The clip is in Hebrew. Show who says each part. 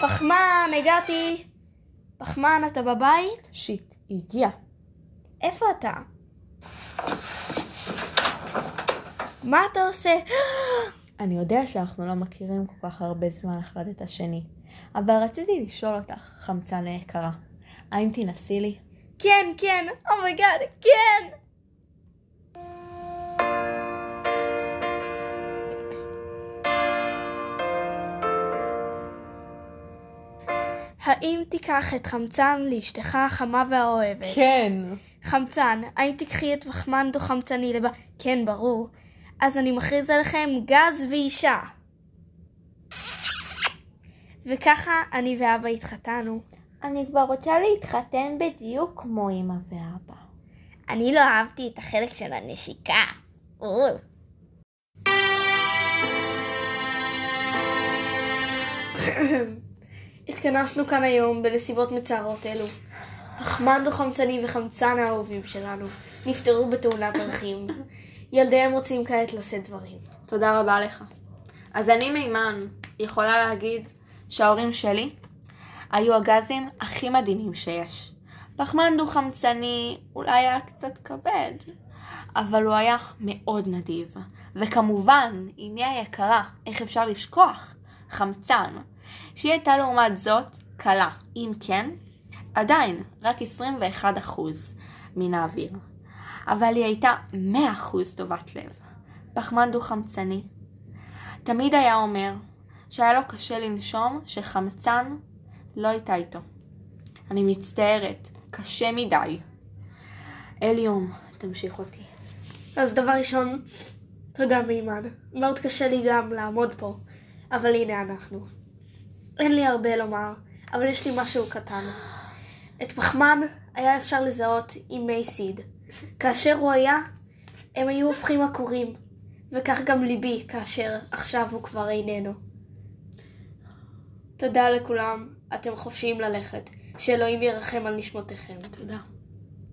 Speaker 1: פחמן, הגעתי. פחמן, אתה בבית?
Speaker 2: shit, היא הגיעה.
Speaker 1: איפה אתה? מה אתה עושה?
Speaker 2: אני יודע שאנחנו לא מכירים כל כך הרבה זמן אחד את השני, אבל רציתי לשאול אותך, חמצן היקרה, האם תינשאי לי?
Speaker 1: כן, כן, oh my god, כן! האם תיקח את חמצן לאשתך החמה והאוהבת?
Speaker 2: כן.
Speaker 1: חמצן, האם תיקחי את פחמן דו-חמצני לב... כן, ברור. אז אני מכריז עליכם גז ואישה. וככה אני ואבא התחתנו.
Speaker 2: אני כבר רוצה להתחתן בדיוק כמו אמא ואבא.
Speaker 1: אני לא אהבתי את החלק של הנשיקה. התכנסנו כאן היום בנסיבות מצערות אלו. פחמן דו-חמצני וחמצן האהובים שלנו נפטרו בתאונת דרכים. ילדיהם רוצים כעת לשאת דברים.
Speaker 2: תודה רבה לך. אז אני מימן יכולה להגיד שההורים שלי היו הגזים הכי מדהימים שיש. פחמן דו-חמצני אולי היה קצת כבד, אבל הוא היה מאוד נדיב. וכמובן, אמי היקרה, איך אפשר לשכוח? חמצן. שהיא הייתה לעומת זאת קלה. אם כן, עדיין רק 21% מן האוויר. אבל היא הייתה 100% טובת לב. פחמן דו-חמצני. תמיד היה אומר שהיה לו קשה לנשום שחמצן לא הייתה איתו. אני מצטערת, קשה מדי. אליום, תמשיך אותי.
Speaker 1: אז דבר ראשון, תודה מימן. מאוד קשה לי גם לעמוד פה, אבל הנה אנחנו. אין לי הרבה לומר, אבל יש לי משהו קטן. את פחמן היה אפשר לזהות עם מי סיד. כאשר הוא היה, הם היו הופכים עקורים, וכך גם ליבי כאשר עכשיו הוא כבר איננו. תודה לכולם, אתם חופשיים ללכת. שאלוהים ירחם על נשמותיכם.
Speaker 2: תודה.